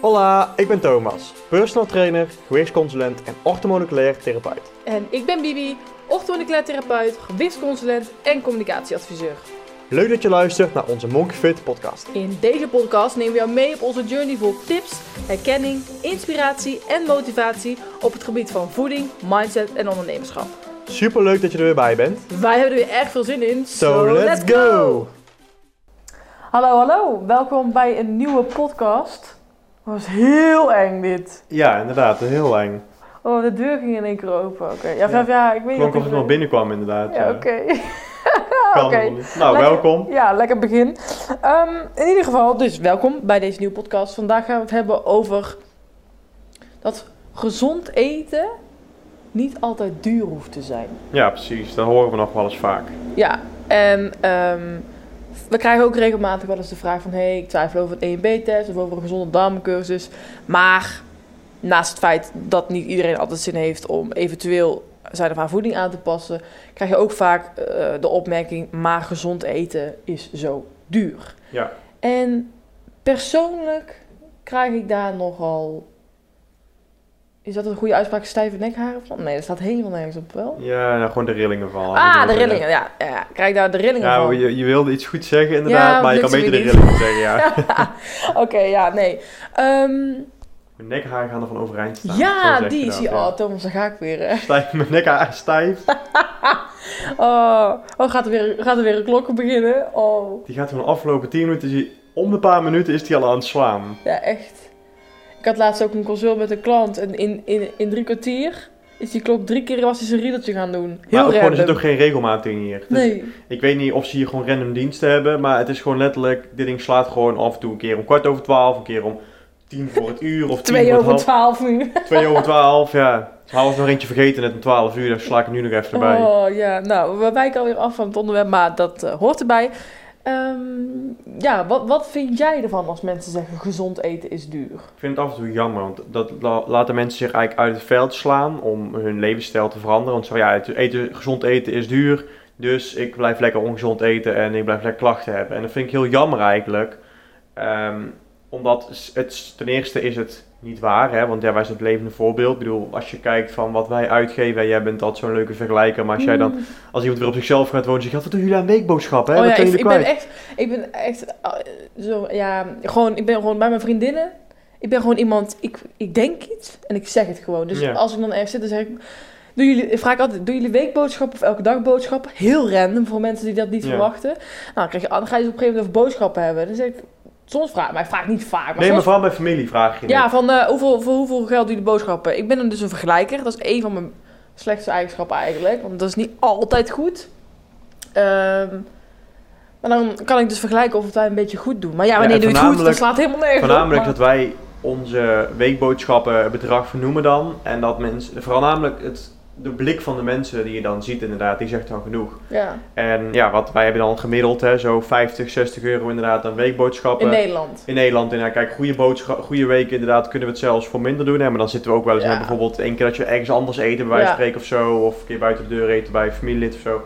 Hola, ik ben Thomas, personal trainer, gewichtsconsulent en orthomoleculair therapeut. En ik ben Bibi, orthomoleculair therapeut, gewichtsconsulent en communicatieadviseur. Leuk dat je luistert naar onze Monkey Fit podcast. In deze podcast nemen we jou mee op onze journey vol tips, herkenning, inspiratie en motivatie op het gebied van voeding, mindset en ondernemerschap. Super leuk dat je er weer bij bent. Wij hebben er weer erg veel zin in. So, let's go! Hallo, hallo. Welkom bij een nieuwe podcast. Dat was heel eng dit. Ja, inderdaad, heel eng. Oh, de deur ging in één keer open. Oké, ja, Ja. ja. ja, ik weet Klonk niet. of het nog binnenkwam inderdaad. Ja, oké. Kan niet. Nou, Lekker- welkom. Ja, lekker begin. Ehm, in ieder geval, dus welkom bij deze nieuwe podcast. Vandaag gaan we het hebben over dat gezond eten niet altijd duur hoeft te zijn. Ja, precies. Dat horen we nog wel eens vaak. Ja, en ehm, we krijgen ook regelmatig wel eens de vraag van... hé, hey, ik twijfel over een EMB-test of over een gezonde darmencursus. Maar naast het feit dat niet iedereen altijd zin heeft om eventueel zijn of haar voeding aan te passen... krijg je ook vaak eh, de opmerking... maar gezond eten is zo duur. Ja. En persoonlijk krijg ik daar nogal... Is dat een goede uitspraak? Stijve nekharen van? Nee, dat staat helemaal nergens op wel. Ja, nou, gewoon de rillingen van. Ah, de rillingen. Ja, ja, krijg daar de rillingen Ja, van. je, je wilde iets goed zeggen inderdaad, Ja, maar je kan beter de rillingen zeggen, ja. Oké, ja, nee. Ehm, Mijn nekharen gaan er van overeind staan. Ja, die je dat, hier. ja. Oh, Thomas, daar ga ik weer. hè. Stijf, mijn nekharen stijf. Oh, oh gaat, er weer, gaat er weer een klok beginnen? Oh, Die gaat van de afgelopen 10 minuten, om de paar minuten is die al aan het slaan. ja, echt. Ik had laatst ook een consult met een klant en in, in, in drie kwartier is die klok drie keer was hij zijn riedeltje gaan doen. Heel maar gewoon, er zit ook geen regelmaat in hier. Dus Nee. Ik weet niet of ze hier gewoon random diensten hebben, maar het is gewoon letterlijk, dit ding slaat gewoon af en toe een keer om kwart over twaalf, een keer om tien voor het uur of Twee over half, twaalf nu. twee over twaalf, ja. Hou was nog eentje vergeten net om twaalf uur, daar sla ik er nu nog even erbij. Oh ja, nou, we wijken alweer af van het onderwerp, maar dat eh, hoort erbij. Ehm, ja, wat, wat vind jij ervan als mensen zeggen gezond eten is duur? Ik vind het af en toe jammer, want dat la- laten mensen zich eigenlijk uit het veld slaan om hun levensstijl te veranderen. Want zo ja, het eten, gezond eten is duur, dus ik blijf lekker ongezond eten en ik blijf lekker klachten hebben. En dat vind ik heel jammer eigenlijk. Ehm, omdat het, ten eerste is het niet waar, hè? want ja, wij zijn het levende voorbeeld. Ik bedoel, als je kijkt van wat wij uitgeven, en jij bent altijd zo'n leuke vergelijker, maar als jij dan, Mm. als iemand weer op zichzelf gaat wonen, zegt, wat doen jullie aan weekboodschappen, hè? Oh ja, ik, ben echt, ik ben echt, eh, zo, ja, gewoon, ik ben gewoon bij mijn vriendinnen. Ik ben gewoon iemand, ik, ik denk iets en ik zeg het gewoon. Dus Ja. als ik dan ergens zit, dan zeg ik, doen jullie, ik vraag altijd, doen jullie weekboodschappen of elke dag boodschappen? Heel random voor mensen die dat niet Ja. verwachten. Nou, dan, krijg je, dan ga je dus op een gegeven moment over boodschappen hebben. Dan zeg ik, soms vraag, maar ik vraag niet vaak, maar Nee, maar vooral bij familie vraag je Ja, net. van eh, hoeveel, voor hoeveel geld doen jullie boodschappen? Ik ben dan dus een vergelijker. Dat is één van mijn slechtste eigenschappen eigenlijk. Want dat is niet altijd goed. Ehm, maar dan kan ik dus vergelijken of het wij een beetje goed doen. Maar ja, wanneer doe je het goed? Dat slaat helemaal nergens Voornamelijk op. dat wij onze weekboodschappen bedrag vernoemen dan. En dat mensen, voornamelijk het, de blik van de mensen die je dan ziet inderdaad, die zegt dan genoeg. Ja, En ja, wat wij hebben dan gemiddeld, hè, zo 50, 60 euro inderdaad aan weekboodschappen. in Nederland. In Nederland, en ja, kijk, goede, boodschap, goede weken inderdaad kunnen we het zelfs voor minder doen. Hè, maar dan zitten we ook wel eens Ja. bijvoorbeeld één keer dat je ergens anders eten, bij wijze Ja. spreken of zo. Of een keer buiten de deur eten bij een familielid of zo.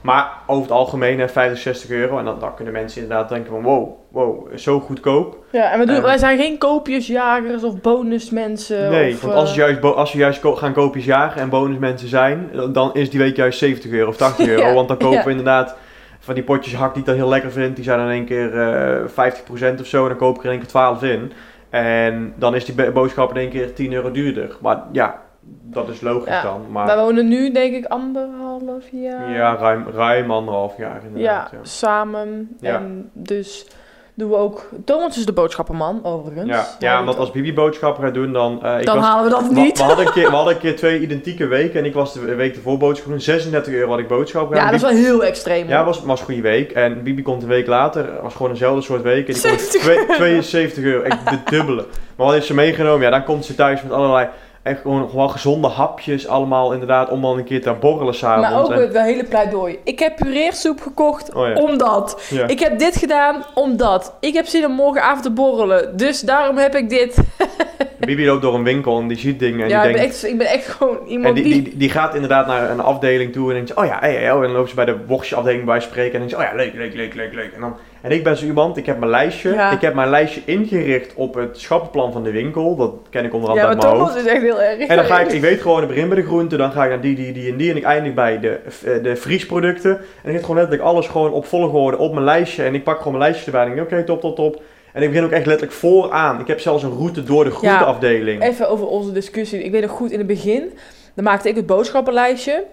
Maar over het algemeen, hè, 50, 60 euro. En dan, dan kunnen mensen inderdaad denken van wow, wow, zo goedkoop. Ja, en we doen, Ehm. wij zijn geen koopjesjagers of bonusmensen. Nee, of, want eh, als, we juist, als we juist gaan koopjes jagen en bonusmensen zijn, dan is die week juist 70 euro of 80 euro. Ja, Want dan kopen ja. we inderdaad van die potjes hak die ik dan heel lekker vind. Die zijn dan in één keer eh 50% of zo. En dan koop ik er in één keer 12 in. En dan is die boodschap in één keer 10 euro duurder. Maar ja, dat is logisch Ja, dan. Maar Wij wonen nu denk ik anderhalf jaar. ja, ruim, ruim anderhalf jaar Ja, inderdaad. Ja, samen. Ja. En dus doen we ook... Thomas is de boodschappenman, overigens. ja. ja, omdat als Bibi boodschappen gaat doen, dan... eh, ik Dan was, halen we dat niet. we, hadden een keer, we hadden een keer twee identieke weken. En ik was de week ervoor boodschappen doen. 36 euro had ik boodschappen Ja, gedaan. dat is wel heel extreem. Ja, was, was een goede week. En Bibi komt een week later, was gewoon dezelfde soort week. En die komt 70 twee- 72 euro, echt de dubbele. Maar wat heeft ze meegenomen? Ja, dan komt ze thuis met allerlei, echt gewoon, gewoon gezonde hapjes allemaal inderdaad, om dan een keer te borrelen s'avonds. Maar ook En- het hele pleidooi. Ik heb pureersoep gekocht Oh ja. omdat. ja. Ik heb dit gedaan omdat. Ik heb zin om morgenavond te borrelen. Dus daarom heb ik dit. Bibi loopt door een winkel en die ziet dingen en ja, die ik ben, echt, ik ben echt gewoon iemand die, die... die, die gaat inderdaad naar een afdeling toe en denkt, oh ja, hey, hey, oh, en dan loopt ze bij de worstjesafdeling bij spreken en denkt oh ja, leuk, leuk, leuk, leuk, leuk. En, dan, en ik ben zo iemand, ik heb mijn lijstje, Ja. ik heb mijn lijstje ingericht op het schappenplan van de winkel, dat ken ik onder ja, andere maar uit mijn hoofd. Thomas is echt heel erg. En dan ga ik, ik weet gewoon, ik begin bij de groenten, dan ga ik naar die, die, die en die. En ik eindig bij de, eh, de vriesproducten. En ik heb gewoon letterlijk alles gewoon op volgorde op mijn lijstje. En ik pak gewoon mijn lijstje erbij en denk, oké, top, top, top. En ik begin ook echt letterlijk vooraan. Ik heb zelfs een route door de groenteafdeling. Even over onze discussie. Ik weet nog goed, in het begin, dan maakte ik het boodschappenlijstje.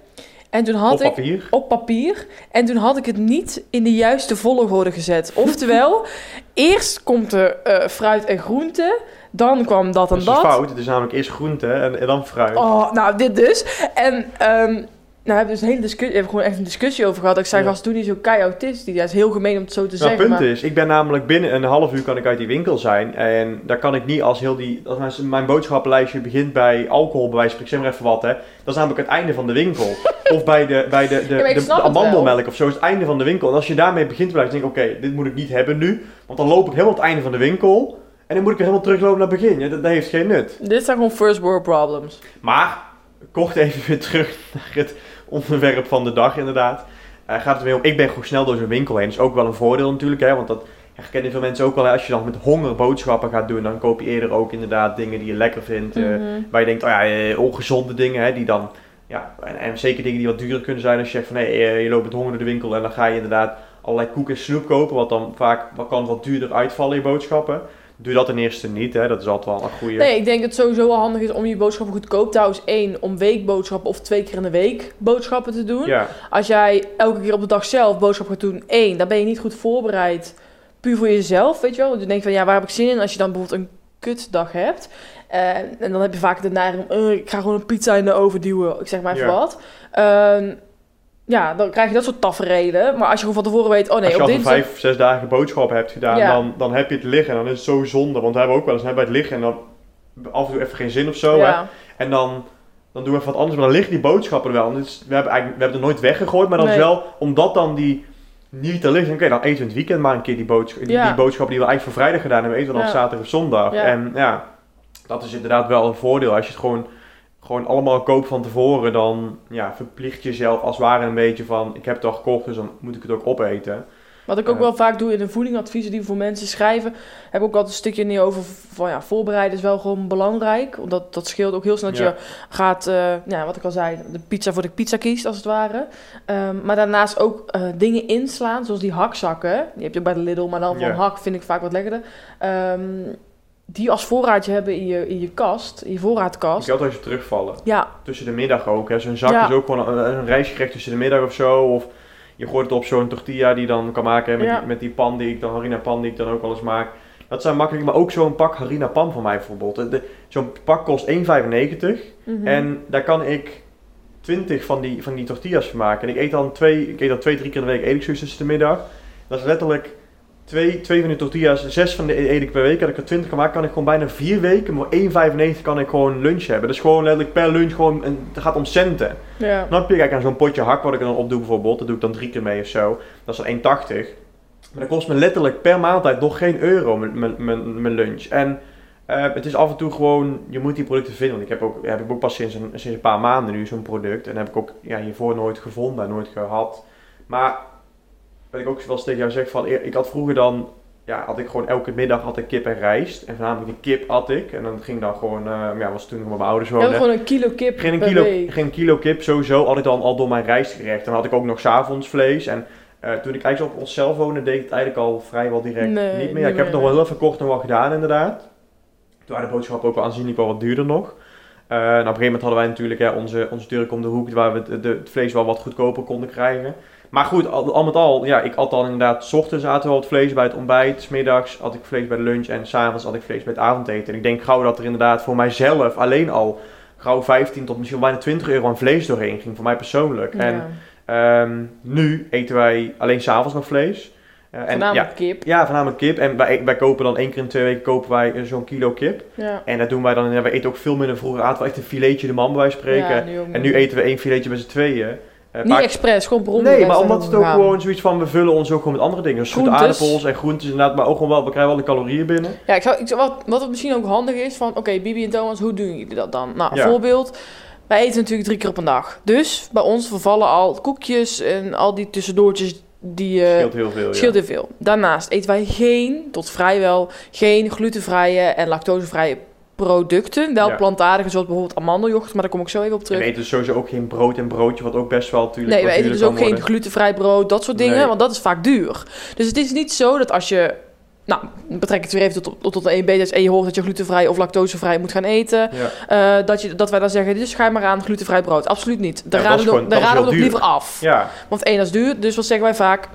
En toen had op ik papier. op papier. En toen had ik het niet in de juiste volgorde gezet. Oftewel, eerst komt er eh, fruit en groente. Dan kwam dat en Dat is dat. fout. Het is namelijk eerst groente en, en dan fruit. Oh, nou, dit dus. En ehm nou, we hebben dus een hele discussie, we hebben gewoon echt een discussie over gehad. Ik zei, Ja. gast, doe niet zo kei autistisch. Dat is heel gemeen om het zo te Nou, zeggen. het punt maar... is, ik ben namelijk binnen een half uur kan ik uit die winkel zijn. En daar kan ik niet als heel die... Als mijn, mijn boodschappenlijstje begint bij alcohol, bij wijze van, ik zeg maar even wat hè. Dat is namelijk het einde van de winkel. of bij de, bij de, de, de, de amandelmelk of zo is het einde van de winkel. En als je daarmee begint blijven, denk ik, oké, dit moet ik niet hebben nu. Want dan loop ik helemaal het einde van de winkel. En dan moet ik weer helemaal teruglopen naar het begin. Ja, dat, dat heeft geen nut. Dit zijn gewoon first world problems. Maar, kort even weer terug naar het onderwerp van de dag inderdaad. Eh, gaat het weer om, ik ben gewoon snel door zo'n winkel heen. Dat is ook wel een voordeel natuurlijk, hè, want dat herkennen veel mensen ook wel. Hè. Als je dan met honger boodschappen gaat doen, dan koop je eerder ook inderdaad dingen die je lekker vindt. eh, Mhm. waar je denkt, oh ja, eh, ongezonde dingen, hè, die dan, ja, en, en zeker dingen die wat duurder kunnen zijn. Als je zegt van, nee, eh, je loopt met honger door de winkel en dan ga je inderdaad allerlei koek en snoep kopen, wat dan vaak wat kan wat duurder uitvallen in je boodschappen. Doe dat ten eerste niet, hè. dat is altijd wel een goede... Nee, ik denk dat het sowieso wel handig is om je boodschappen goedkoop te houden. Één, om weekboodschappen of twee keer in de week boodschappen te doen. Ja, Als jij elke keer op de dag zelf boodschappen gaat doen, één, dan ben je niet goed voorbereid. Puur voor jezelf, weet je wel. Want je denkt van, ja, waar heb ik zin in? Als je dan bijvoorbeeld een kutdag hebt. eh, en dan heb je vaak de neiging om, eh, ik ga gewoon een pizza in de oven duwen. Ik zeg maar even Ja. wat. Ehm, ja, dan krijg je dat soort tafereelen. Maar als je gewoon van tevoren weet, oh nee, Als je op dinsdag... vijf, zes dagen boodschappen hebt gedaan, Ja. dan, dan heb je het liggen en dan is het zo zonde. Want we hebben ook wel eens bij het liggen en dan af en toe even geen zin of zo. Ja. En dan, dan doen we even wat anders, maar dan liggen die boodschappen er wel. Dus, we, hebben eigenlijk, we hebben er nooit weggegooid, maar dat is wel, omdat dan die niet te liggen, oké, dan eten we in het weekend maar een keer die, boodsch- die, Ja. die boodschappen die we eigenlijk voor vrijdag gedaan hebben, eten we dan op zaterdag of zondag. En ja, dat is inderdaad wel een voordeel. Als je het gewoon, gewoon allemaal koopt van tevoren, dan ja, verplicht je jezelf als het ware een beetje van, ik heb het al gekocht, dus dan moet ik het ook opeten. Wat ik ook Ja. wel vaak doe in de voedingadviezen die we voor mensen schrijven, heb ik ook altijd een stukje niet over van ja, voorbereiden is wel gewoon belangrijk. Omdat dat scheelt ook heel snel dat Ja. je gaat, eh, ja, wat ik al zei, de pizza voor de pizza kiest als het ware. Ehm, maar daarnaast ook eh, dingen inslaan, zoals die hakzakken. Die heb je ook bij de Lidl, maar dan van Ja. hak vind ik vaak wat lekkerder. Ehm, die als voorraadje hebben in je, in je kast, in je voorraadkast. kan altijd als je terugvallen. Ja, tussen de middag ook. hè. Zo'n zak Ja. is ook gewoon een, een rijstgerecht tussen de middag of zo. Of je gooit het op zo'n tortilla die dan kan maken hè, met, Ja. die, met die pan die ik dan, harina pan die ik dan ook wel eens maak. Dat zijn makkelijk, maar ook zo'n pak harina pan van mij bijvoorbeeld. Zo'n pak kost 1,95 mhm. en daar kan ik 20 van die, van die tortillas van maken. En ik eet dan twee, ik eet dan twee, drie keer in de week eet ik zoiets tussen de middag. Dat is letterlijk twee, twee van die tortillas, zes van de eet ik per week. Als ik er 20 kan maken, kan ik gewoon bijna vier weken, maar voor 1,95 kan ik gewoon lunch hebben. Dat is gewoon letterlijk per lunch gewoon, een, het gaat om centen. ja. Dan heb je, kijk aan zo'n potje hak wat ik er dan op doe bijvoorbeeld, dat doe ik dan drie keer mee of zo. Dat is dan 1,80. Maar dat kost me letterlijk per maaltijd nog geen euro, mijn- lunch. En eh, het is af en toe gewoon, je moet die producten vinden. Want ik heb ook, heb ik ook pas sinds een, sinds een paar maanden nu zo'n product. En heb ik ook ja, hiervoor nooit gevonden en nooit gehad. Maar wat ik ook wel eens tegen jou zeg, van, ik had vroeger dan, ja, had ik gewoon elke middag had ik kip en rijst. En voornamelijk die kip at ik. En dan ging dan gewoon, eh, ja, was toen nog met mijn ouders wonen. gewoon een kilo kip Geen kilo, geen kilo kip sowieso, had ik dan al door mijn rijstgerecht. Dan had ik ook nog s'avonds vlees. En eh, toen ik eigenlijk op onszelf woonde, deed ik het eigenlijk al vrijwel direct Nee, niet niet meer. Ja, ik heb het nog wel heel even kort nog wel gedaan inderdaad. Toen waren de boodschappen ook wel aanzienlijk wel wat duurder nog. Nou, op een gegeven moment hadden wij natuurlijk hè, onze, onze Turk om de hoek, waar we het, de, het vlees wel wat goedkoper konden krijgen. Maar goed, al, al met al, ja, ik had dan inderdaad, s ochtends aten we wel wat vlees bij het ontbijt, s middags had ik vlees bij de lunch en s'avonds had ik vlees bij het avondeten. En ik denk gauw dat er inderdaad voor mijzelf alleen al gauw 15 tot misschien wel bijna 20 euro aan vlees doorheen ging, voor mij persoonlijk. En ehm, nu eten wij alleen s'avonds nog vlees. Eh, en, Voornamelijk ja, kip. ja, voornamelijk kip. En wij, wij kopen dan één keer in twee weken kopen wij eh, zo'n kilo kip. Ja. En dat doen wij dan, ja, wij eten ook veel minder. Vroeger aten we echt een filetje de man bij spreken. Ja, nu ook en nu eten we één filetje met z'n tweeën. Niet expres, gewoon per ongeluk Nee, maar omdat het ook gewoon zoiets van, we vullen ons ook gewoon met andere dingen. Dus aardappels en groentes inderdaad, maar ook gewoon wel, we krijgen wel de calorieën binnen. Ja, ik zou, ik zou, wat, wat misschien ook handig is van... Oké, Bibi en Thomas, hoe doen jullie dat dan? Nou, Ja. voorbeeld... Wij eten natuurlijk drie keer op een dag. Dus bij ons vervallen al koekjes en al die tussendoortjes die... eh, Scheelt heel veel, scheelt ja. heel veel. Daarnaast eten wij geen, tot vrijwel, geen glutenvrije en lactosevrije producten. Wel Ja. plantaardige, zoals bijvoorbeeld amandeljoghurt, maar daar kom ik zo even op En terug. we eten dus sowieso ook geen brood en broodje, wat ook best wel natuurlijk Nee, we eten dus ook geen glutenvrij brood, dat soort dingen, Nee. want dat is vaak duur. Dus het is niet zo dat als je, nou, betrek het weer even tot, tot, tot de 1 en je hoort dat je glutenvrij of lactosevrij moet gaan eten, Ja. eh, dat, je, dat wij dan zeggen, dus ga maar aan glutenvrij brood. Absoluut niet. Daar Ja, raden we gewoon- nog- daar dat is raden we heel nog duur. liever af. ja, Want één, dat is duur. Dus wat zeggen wij vaak?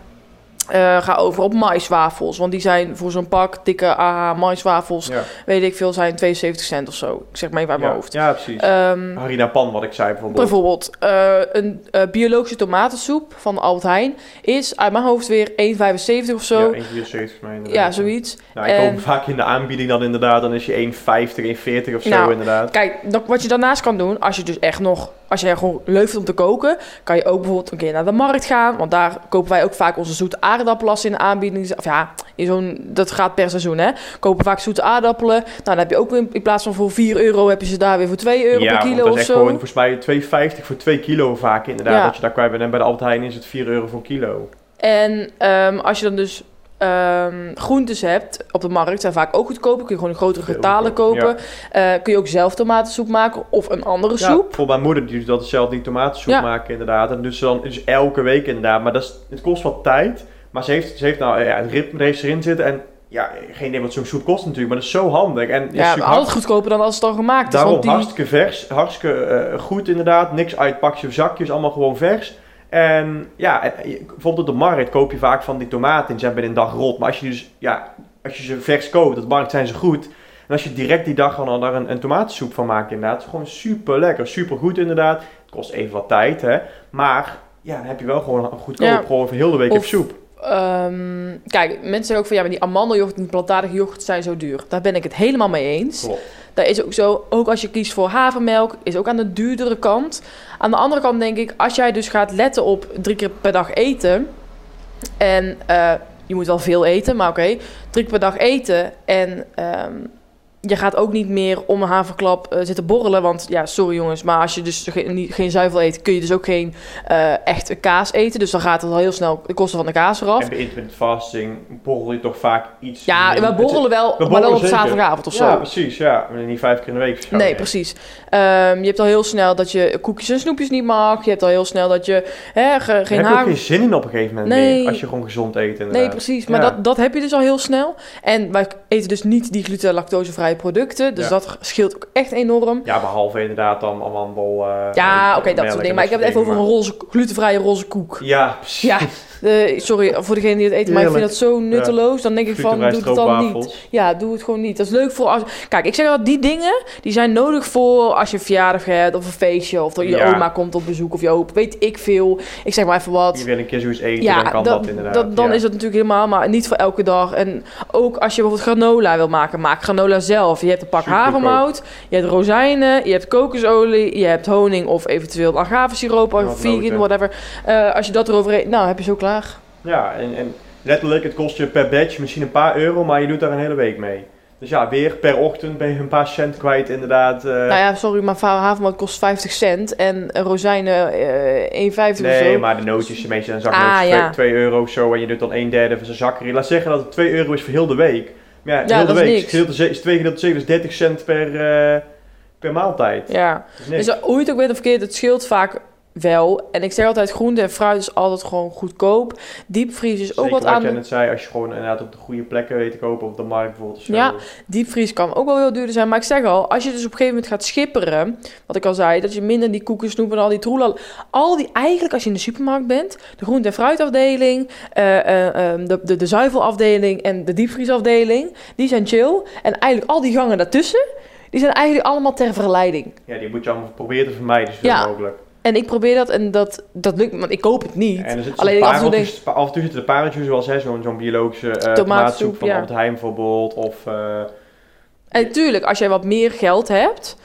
Eh, ga over op maiswafels. Want die zijn voor zo'n pak dikke AH maiswafels, ja. weet ik veel, zijn 72 cent of zo. Ik zeg maar even uit mijn ja. hoofd. Ja, precies. Ehm, Harina pan, wat ik zei bijvoorbeeld. bijvoorbeeld, eh, een eh, biologische tomatensoep van Albert Heijn is uit mijn hoofd weer 1,75 of zo. Ja, Ja, 1,74 mij inderdaad. zoiets. Nou, ik En- vaak in de aanbieding dan inderdaad, dan is je 1,50, 1,40 of zo Nou, inderdaad. Kijk, wat je daarnaast kan doen, als je dus echt nog, als je gewoon leuk vindt om te koken, kan je ook bijvoorbeeld een keer naar de markt gaan. Want daar kopen wij ook vaak onze zoete aardappelen als in de aanbieding. Of ja, in zo'n, dat gaat per seizoen hè. Kopen vaak zoete aardappelen. Nou, dan heb je ook weer in plaats van voor 4 euro, heb je ze daar weer voor 2 euro ja, per kilo dat is echt zo. gewoon volgens mij 2,50 voor 2 kilo vaak inderdaad. Ja. Dat je daar kwijt bent. En bij de Albert Heijn is het 4 euro voor kilo. En ehm, als je dan dus ehm, groentes hebt op de markt, zijn vaak ook goedkoper. Kun je gewoon grotere getalen kopen. Eh, kun je ook zelf tomatensoep maken of een andere Ja, soep. bijvoorbeeld mijn moeder die doet dat zelf die tomatensoep Ja. maken inderdaad. En dus dan dus elke week inderdaad. Maar dat is, het kost wat tijd. Maar ze heeft, ze heeft nou ja, het ritme heeft erin zitten. En ja, geen idee wat zo'n soep kost natuurlijk. Maar dat is zo handig. En Ja, altijd goedkoper dan als het al gemaakt is. Daarom Want die, hartstikke vers, hartstikke eh, goed inderdaad. Niks uit pakjes of zakjes, allemaal gewoon vers. En ja, en, je- bijvoorbeeld op de markt koop je vaak van die tomaten en die zijn binnen een dag rot. Maar als je dus, ja, als je ze vers koopt, op de markt zijn ze goed. En als je direct die dag dan daar een, een tomatensoep van maakt inderdaad, het is gewoon super lekker, super goed inderdaad. Het kost even wat tijd hè, maar ja, dan heb je wel gewoon goedkoop, Ja. gewoon voor heel de week Of- op soep. Ehm, kijk, mensen zeggen ook van ja, maar die amandeljoghurt en die plantaardige yoghurt zijn zo duur. Daar ben ik het helemaal mee eens. Klopt. Dat is ook zo. Ook als je kiest voor havermelk, is ook aan de duurdere kant. Aan de andere kant denk ik, als jij dus gaat letten op drie keer per dag eten. En eh, je moet wel veel eten, maar oké. drie keer per dag eten. En ehm, je gaat ook niet meer om een haverklap eh, zitten borrelen. Want ja, sorry jongens, maar als je dus geen, niet, geen zuivel eet, kun je dus ook geen eh echte kaas eten. Dus dan gaat het al heel snel de kosten van de kaas eraf. En bij intermittent fasting borrel je toch vaak iets Ja, we borrelen wel, We maar dan op zeker. zaterdagavond of zo. Ja, precies, ja. Niet vijf keer in de week. Nee, precies. Ehm, je hebt al heel snel dat je koekjes en snoepjes niet mag. Je hebt al heel snel dat je hè, ge- geen heb je ook haar... geen zin in op een gegeven moment Nee. meer, als je gewoon gezond eet inderdaad. Nee, precies. Maar Ja. dat, dat heb je dus al heel snel. En wij eten dus niet die gluten- en lactosevrije producten. Dus Ja. dat scheelt ook echt enorm. Ja, behalve inderdaad dan amandel... eh, Ja, oké, dat soort en dingen. Maar ik heb het even over een roze, glutenvrije roze koek. Ja, precies. Ja, sorry voor degene die het eten, maar ik vind dat zo nutteloos. Dan denk ik van, doe het dan niet. Ja, doe het gewoon niet. Dat is leuk voor als... Kijk, ik zeg al, die dingen, die zijn nodig voor als je een verjaardag hebt of een feestje. Of dat je Ja. oma komt op bezoek of je opa, weet ik veel. Ik zeg maar even wat. Je wil een keer zoiets eten, Ja, dan kan dat- dat, inderdaad. dat- dan ja. is dat natuurlijk helemaal, maar niet voor elke dag. En ook als je bijvoorbeeld granola wil maken, maak granola zelf. Je hebt een pak Super havermout, je hebt rozijnen, je hebt kokosolie, je hebt honing of eventueel agavesiroop, of vegan, whatever. Eh, als je dat eroverheen, nou heb je zo klaar. Ja, en, en letterlijk, het kost je per batch misschien een paar euro, maar je doet daar een hele week mee. Dus ja, weer per ochtend ben je een paar cent kwijt inderdaad. eh. nou ja, sorry, maar havermout kost 50 cent en rozijnen eh 1,50 of Nee, maar de nootjes, meestal een zak Ah, nootjes, ja. 2 euro of zo, en je doet dan een derde van zijn zak erin. Laat zeggen dat het 2 euro is voor heel de week. Maar ja, Ja, heel de dat is week niks. is 2 gedeeld door 7 is 30 cent per, eh, per maaltijd. Ja, dus hoe je het ook weet of verkeerd, het scheelt vaak wel. En ik zeg altijd, groente en fruit is altijd gewoon goedkoop. Diepvries is ook Zeker wat wat aan... jij net zei, als je gewoon inderdaad op de goede plekken weet te kopen, op de markt bijvoorbeeld. zo. Ja. Diepvries kan ook wel heel duurder zijn. Maar ik zeg al, als je dus op een gegeven moment gaat schipperen... wat ik al zei, dat je minder die koeken, snoepen en al die troela... al die eigenlijk, als je in de supermarkt bent... de groente- en fruitafdeling... eh, de, de, de zuivelafdeling en de diepvriesafdeling... die zijn chill. En eigenlijk al die gangen daartussen... die zijn eigenlijk allemaal ter verleiding. Ja, die moet je allemaal proberen te vermijden, zoveel Ja. mogelijk. En ik probeer dat en dat, dat lukt want ik koop het niet. En er zit Alleen af en toe af en toe zitten er pareltjes, zoals hè, zo'n zo'n biologische eh Tomaatsoep, tomaatsoep van ja. Albert Heijn bijvoorbeeld. Of, eh, En natuurlijk, als jij wat meer geld hebt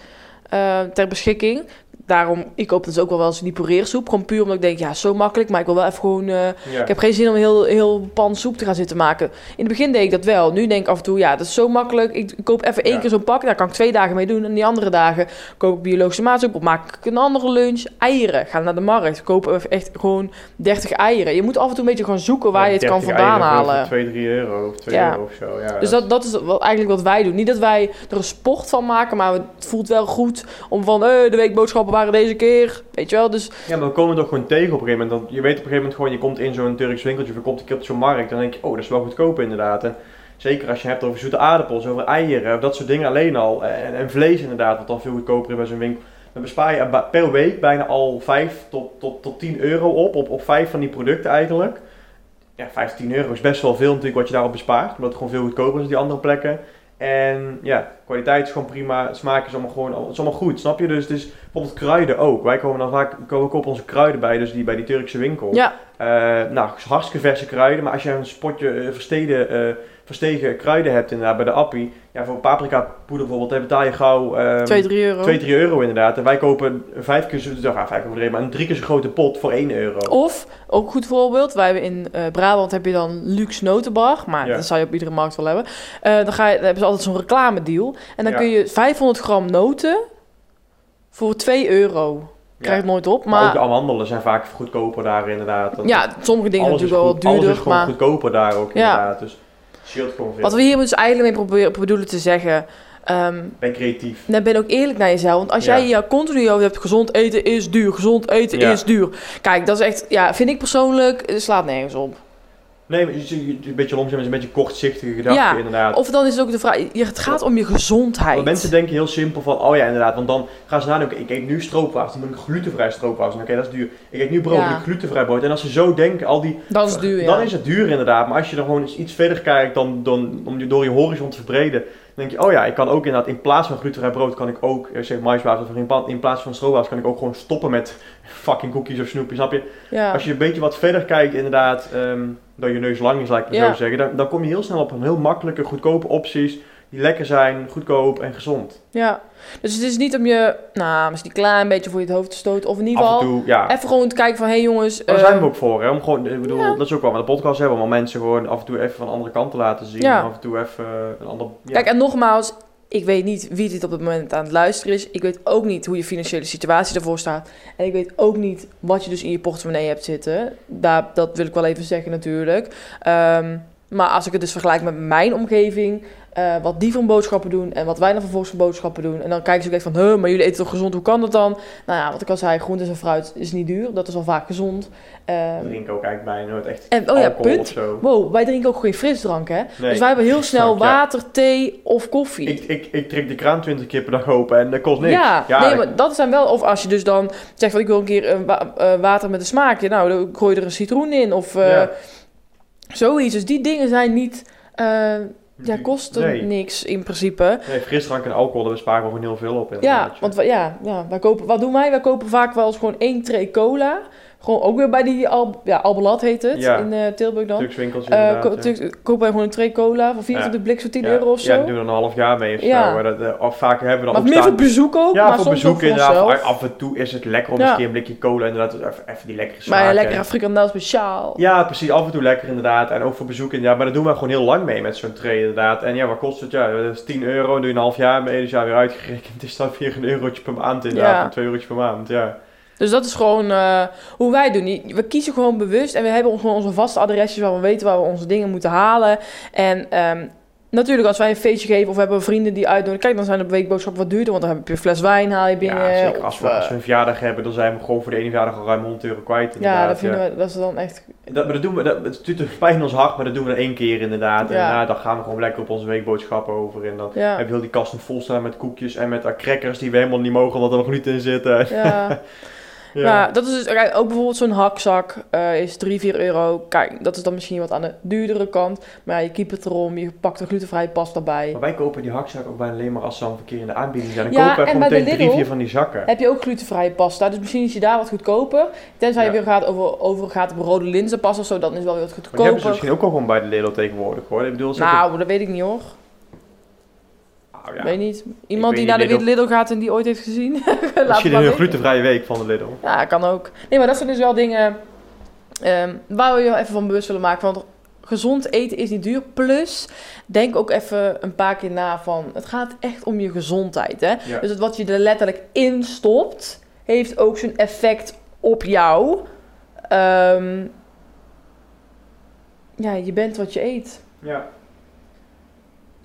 eh, ter beschikking, daarom, ik koop dus ook wel wel eens die pureersoep. Gewoon puur omdat ik denk, ja, zo makkelijk. Maar ik wil wel even gewoon... eh, Ja. ik heb geen zin om heel, heel pan soep te gaan zitten maken. In het begin deed ik dat wel. Nu denk ik af en toe, ja, dat is zo makkelijk. Ik koop even één Ja. keer zo'n pak. Daar kan ik twee dagen mee doen. En die andere dagen koop ik biologische maatsoep. Of maak ik een andere lunch. Eieren. Ga naar de markt. Koop echt gewoon 30 eieren. Je moet af en toe een beetje gaan zoeken waar Ja, je het kan 30 vandaan halen. Voor 2, 3 euro of 2 Ja. euro of zo. Ja, Dus dat, dat is wat, eigenlijk wat wij doen. Niet dat wij er een sport van maken, maar het voelt wel goed om van eh, de weekboodschappen deze keer. Weet je wel? Dus Ja, maar we komen toch gewoon tegen op een gegeven moment. Want je weet op een gegeven moment gewoon, je komt in zo'n Turks winkeltje of je een keer op zo'n markt. Dan denk je, oh, dat is wel goedkoop inderdaad. En zeker als je hebt over zoete aardappels, over eieren, dat soort dingen alleen al. En, en vlees inderdaad, wat dan veel goedkoper is bij zo'n winkel. Dan bespaar je per week bijna al 5 tot, tot, tot 10 euro op, op, op 5 van die producten eigenlijk. Ja, 5 tot 10 euro is best wel veel natuurlijk wat je daarop bespaart. Omdat het gewoon veel goedkoper is dan die andere plekken. En ja, kwaliteit is gewoon prima, smaak is allemaal gewoon, is allemaal goed, snap je? Dus het is bijvoorbeeld kruiden ook. Wij komen dan vaak, we kopen onze kruiden bij, dus die bij die Turkse winkel. ja, Eh, nou, hartstikke verse kruiden, maar als je een spotje eh, versteden, eh, verstegen kruiden hebt inderdaad bij de appie, ja, voor paprika poeder bijvoorbeeld, dan betaal je gauw ehm, 2, 3 euro. 2, 3 euro inderdaad. En wij kopen vijf keer zo, nou, vijf keer maar een drie keer zo grote pot voor 1 euro. Of, ook een goed voorbeeld, wij hebben in Brabant heb je dan luxe notenbar, maar Ja. dat zou je op iedere markt wel hebben. Dan, ga je, dan hebben ze altijd zo'n reclamedeal. En dan Ja. kun je 500 gram noten voor 2 euro. Krijg je het nooit op, Maar, ook de maar amandelen zijn vaak goedkoper daar inderdaad. Ja, sommige dingen natuurlijk wel goed- Alles is duurder, gewoon maar goedkoper daar ook Ja. inderdaad. Dus scheelt gewoon veel. wat we hier dus eigenlijk mee proberen, bedoelen te zeggen, ehm, Ben creatief. dan ben ook eerlijk naar jezelf. Want als Ja. jij hier continu over hebt, gezond eten is duur, gezond eten Ja. is duur. Kijk, dat is echt, ja, vind ik persoonlijk, slaat nergens op. Nee, een beetje langzaam is een beetje kortzichtige gedachte Ja, inderdaad. Of dan is het ook de vraag, je- het gaat om je gezondheid. Want mensen denken heel simpel van, oh ja inderdaad, want dan gaan ze nadenken, ik eet nu stroopwafels, dan moet ik glutenvrij stroopwafels. Oké, dat is duur. Ik eet nu brood, Ja. glutenvrij brood. En als ze zo denken, al die, Dan is het duur, ja. dan is het duur inderdaad. Maar als je dan gewoon eens iets verder kijkt, dan, dan, om je door je horizon te verbreden, denk je, oh ja, ik kan ook inderdaad, in plaats van glutenvrij brood, kan ik ook, ik zeg maiswafels, of in, plaats van stroopwafels, kan ik ook gewoon stoppen met fucking cookies of snoepjes, snap je? ja. Als je een beetje wat verder kijkt, inderdaad, ehm dat je neus lang is, laat ik het Ja. zo zeggen, dan, dan kom je heel snel op een heel makkelijke, goedkope opties die lekker zijn, goedkoop en gezond. ja. Dus het is niet om je, nou, misschien een klein beetje voor je het hoofd te stoten. Of in ieder geval toe, ja. even gewoon te kijken van, hé hey jongens. Daar eh, zijn we ook voor, hè? Om gewoon, ik bedoel, Ja. dat is ook wel met de podcast hebben, om mensen gewoon af en toe even van de andere kant te laten zien. Ja. Af en toe even een ander. Ja. Kijk, en nogmaals, ik weet niet wie dit op het moment aan het luisteren is. Ik weet ook niet hoe je financiële situatie ervoor staat. En ik weet ook niet wat je dus in je portemonnee hebt zitten. Daar, dat wil ik wel even zeggen natuurlijk. Ehm, maar als ik het dus vergelijk met mijn omgeving, eh, wat die voor boodschappen doen en wat wij dan vervolgens voor boodschappen doen. En dan kijken ze ook echt van, huh, maar jullie eten toch gezond, hoe kan dat dan? Nou ja, wat ik al zei, groentes en fruit is niet duur, dat is al vaak gezond. Ehm, Ik drink ook eigenlijk bijna nooit echt en, oh ja, punt. of zo. Wow, wij drinken ook geen frisdrank, hè? Nee. Dus wij hebben heel snel ja. water, thee of koffie. Ik, ik, ik trek de kraan 20 keer per dag open en dat kost niks. Ja, nee, ik- maar dat zijn wel... Of als je dus dan zegt van ik wil een keer eh, wa- eh, water met een smaakje. Nou, dan gooi je er een citroen in of zoiets. Dus die dingen zijn niet... ja, kosten Nee. niks in principe. Nee, frisdrank en alcohol, daar besparen we gewoon heel veel op. Ja, want ja, ja, wij kopen... Wat doen wij? Wij kopen vaak wel eens gewoon één tray cola. Gewoon ook weer bij die... Al, ja, Albelat heet het Ja. in eh, Tilburg dan. Turks winkeltje Eh, inderdaad. ko- ja. Turks- kopen wij gewoon een tray cola van 24 blik voor 10 Ja. euro of zo. Ja, dat doen we dan een half jaar mee of Ja. zo. Maar dat, eh, of vaak hebben we dan maar ook meer staan- voor bezoek ook, Ja, maar voor bezoek inderdaad. Af en toe is het lekker om Ja. eens een keer een blikje cola inderdaad. Even, even die lekkere smaak. Maar ja, lekker frikandel speciaal. Ja, precies. Af en toe lekker inderdaad. En ook voor bezoek inderdaad. Maar dat doen we gewoon heel lang mee met zo'n tray inderdaad. En ja, wat kost het? Ja, dat is 10 euro. Doe je een half jaar mee. Dus ja, weer uitgerekend. is dat weer een eurotje per maand inderdaad. Ja. Of twee eurotjes per maand, ja. Dus dat is gewoon eh, hoe wij doen. We kiezen gewoon bewust en we hebben gewoon onze vaste adresjes waar we weten waar we onze dingen moeten halen. En ehm, natuurlijk, als wij een feestje geven of we hebben vrienden die uitnodigen, kijk, dan zijn de weekboodschappen wat duurder, want dan heb je een fles wijn haal je binnen. ja, zeker. of, Als we, eh, als we een verjaardag hebben, dan zijn we gewoon voor de ene verjaardag al ruim 100 euro kwijt inderdaad. ja, dat vinden we dat is dan echt. Dat, maar dat doen we, dat, het doet een pijn in ons hart, maar dat doen we dan één keer inderdaad. En Ja. daarna dan gaan we gewoon lekker op onze weekboodschappen over. En dan Ja, heb je heel die kasten vol staan met koekjes en met uh, crackers die we helemaal niet mogen omdat er nog gluten in zitten. ja. Ja. ja. dat is dus kijk, ook bijvoorbeeld zo'n hakzak eh, is 3, 4 euro. Kijk, dat is dan misschien wat aan de duurdere kant. Maar ja, je keept het erom, je pakt er glutenvrije pasta bij. Maar wij kopen die hakzak ook bijna alleen maar als ze dan verkeer in de aanbieding zijn. Dan Ja, kopen we en gewoon bij de meteen drie, vier van die zakken. Heb je ook glutenvrije pasta. Dus misschien is je daar wat goedkoper. Tenzij je weer gaat over, over gaat op rode linzenpasta of zo, dan is wel weer wat Maar die hebben ze goedkoper. misschien ook al gewoon bij de Lidl tegenwoordig hoor. Ik bedoel, ze Nou, dat weet ik niet hoor. Nou ja, Weet niet. Iemand weet die naar de Lidl. Lidl gaat en die ooit heeft gezien. Misschien een glutenvrije week van de Lidl. Ja, kan ook. Nee, maar dat zijn dus wel dingen ehm, waar we je even van bewust willen maken. Want gezond eten is niet duur. Plus, denk ook even een paar keer na van... Het gaat echt om je gezondheid, hè? Ja. Dus het wat je er letterlijk in stopt... heeft ook zijn effect op jou. Ehm, ja, je bent wat je eet. ja.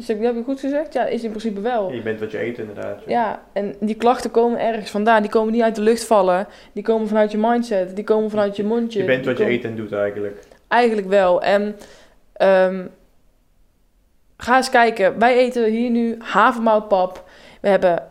Dus heb heb ik goed gezegd? Ja, is in principe wel. je bent wat je eet inderdaad. Ja, en die klachten komen ergens vandaan. Die komen niet uit de lucht vallen. Die komen vanuit je mindset. Die komen vanuit je mondje. Je bent wat je eet en doet eigenlijk. Eigenlijk wel. En ehm, ga eens kijken. Wij eten hier nu havermoutpap. We hebben,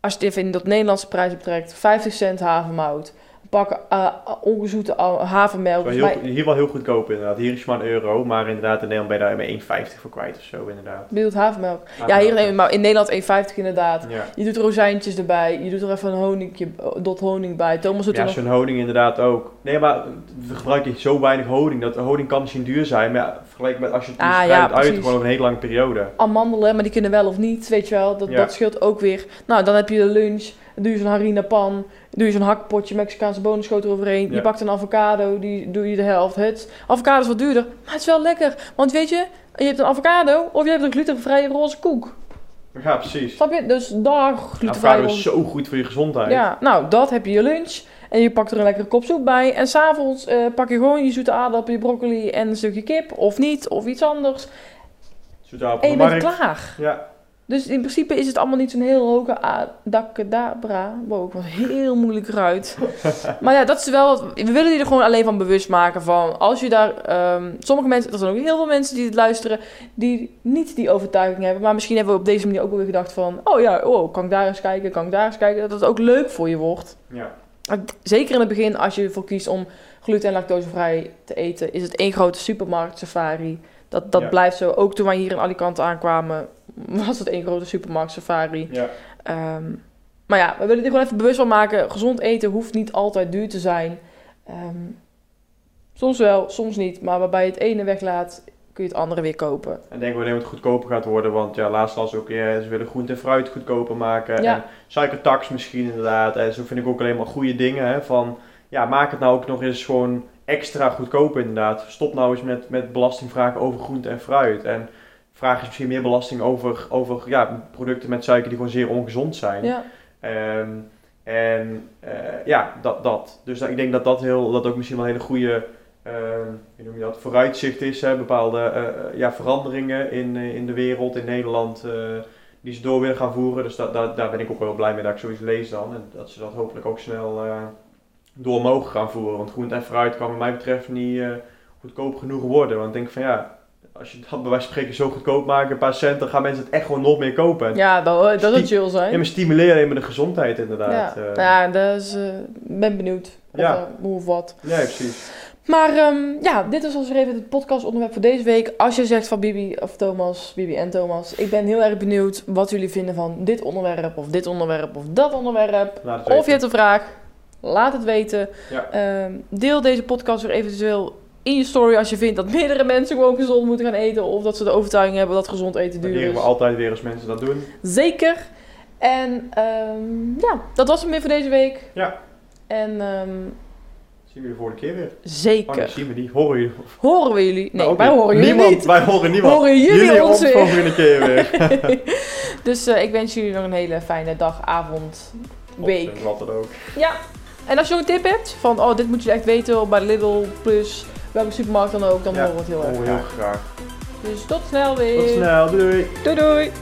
als je het even in dat Nederlandse prijs betrekt, 50 cent havermout. We pakken eh, ongezoete havermelk. Heel, mij- hier wel heel goedkoop inderdaad. Hier is maar een euro, maar inderdaad in Nederland ben je daar met 1,50 voor kwijt of zo inderdaad. bedoelt havermelk. Ja, hier in, maar in Nederland 1,50 inderdaad. Ja. Je doet rozijntjes erbij. Je doet er even een honingje, dot honing bij. Thomas doet Ja, nog zo'n honing inderdaad ook. Nee, maar we gebruiken zo weinig honing. Dat honing kan misschien duur zijn, maar ja, vergeleken met als je het Ah, dus ja, uit gewoon over een hele lange periode. amandelen, maar die kunnen wel of niet, weet je wel. Dat, dat scheelt ook weer. Nou, dan heb je de lunch. Doe je zo'n harina pan. Doe je zo'n hakpotje Mexicaanse bonenschotel overheen. Ja. Je pakt een avocado, die doe je de helft. Het avocado is wat duurder, maar het is wel lekker. Want weet je, je hebt een avocado of je hebt een glutenvrije roze koek. Ja, precies. Snap je? Dus daar glutenvrije Avocado is zo goed voor je gezondheid. Ja, nou, dat heb je je lunch. En je pakt er een lekkere kop soep bij. En s'avonds eh pak je gewoon je zoete aardappel, je broccoli en een stukje kip. Of niet, of iets anders. Zoet op En je bent markt. klaar. Ja, Dus in principe is het allemaal niet zo'n heel hoge adakadabra. Wow, ik was heel moeilijk eruit. maar ja, dat is wel... wat- We willen je er gewoon alleen van bewust maken van... Als je daar... ehm, sommige mensen... Er zijn ook heel veel mensen die het luisteren... Die niet die overtuiging hebben. Maar misschien hebben we op deze manier ook wel weer gedacht van... Oh ja, oh, kan ik daar eens kijken? Kan ik daar eens kijken? Dat het ook leuk voor je wordt. ja. Zeker in het begin, als je ervoor kiest om gluten- en lactosevrij te eten... Is het één grote supermarkt safari... Dat, dat Ja. blijft zo. Ook toen wij hier in Alicante aankwamen, was het één grote supermarkt safari. ja. Ehm, maar ja, we willen er gewoon even bewust van maken. Gezond eten hoeft niet altijd duur te zijn. Ehm, soms wel, soms niet. Maar waarbij je het ene weglaat, kun je het andere weer kopen. En denk wanneer het goedkoper gaat worden, want ja, laatst las ook, ja, ze willen groente en fruit goedkoper maken. Ja. En suikertax misschien inderdaad. En zo vind ik ook alleen maar goede dingen. Hè, van, ja, maak het nou ook nog eens gewoon extra goedkoop inderdaad. Stop nou eens met, met belastingvragen over groente en fruit. En vraag eens misschien meer belasting over, over ja, producten met suiker die gewoon zeer ongezond zijn. Ja, Ehm, en eh, ja, dat, dat. Dus ik denk dat dat, heel, dat ook misschien wel een hele goede hoe noem je dat, vooruitzicht is. Hè? Bepaalde eh, eh, ja, veranderingen in, in de wereld, in Nederland, die ze door willen gaan voeren. Dus dat, dat, daar ben ik ook wel blij mee dat ik zoiets lees dan. En dat ze dat hopelijk ook snel door mogen gaan voeren. Want groente en fruit kan wat mij betreft niet goedkoop genoeg worden. Want ik denk van ja, als je dat bij wijze van spreken zo goedkoop maakt, een paar cent, dan gaan mensen het echt gewoon nog meer kopen. En ja dat, dat chill zijn. ja, maar stimuleren alleen maar de gezondheid Ja, inderdaad. eh. nou ja dat is, eh, ben benieuwd. Of, Ja. eh, hoe of wat. ja, precies. Maar ehm, ja, dit is als weer even het podcastonderwerp voor deze week. Als je zegt van Bibi of Thomas, Bibi en Thomas, ik ben heel erg benieuwd wat jullie vinden van dit onderwerp of dit onderwerp of dat onderwerp. Of je hebt een vraag, laat het weten. Ja. Ehm, deel deze podcast weer eventueel in je story als je vindt dat meerdere mensen gewoon gezond moeten gaan eten. Of dat ze de overtuiging hebben dat gezond eten duur leren is. we altijd weer als mensen dat doen. Zeker. En ehm, ja, dat was het meer voor deze week. Ja. En ehm, Zien we de volgende keer weer. Oh, zeker. nee, zien we die. Horen jullie? Horen we jullie? Nee, Nou, wij horen jullie niemand, niet. Wij horen niemand. Horen jullie, ons weer? volgende keer weer. Dus eh, ik wens jullie nog een hele fijne dag, avond, week. Of, Wat dan ook. Ja. En als je nog een tip hebt van, oh, dit moet je echt weten bij Lidl Plus, welke supermarkt dan ook, dan horen we het heel erg Horen we heel graag. Dus tot snel weer. Tot snel. Doei. Doei doei.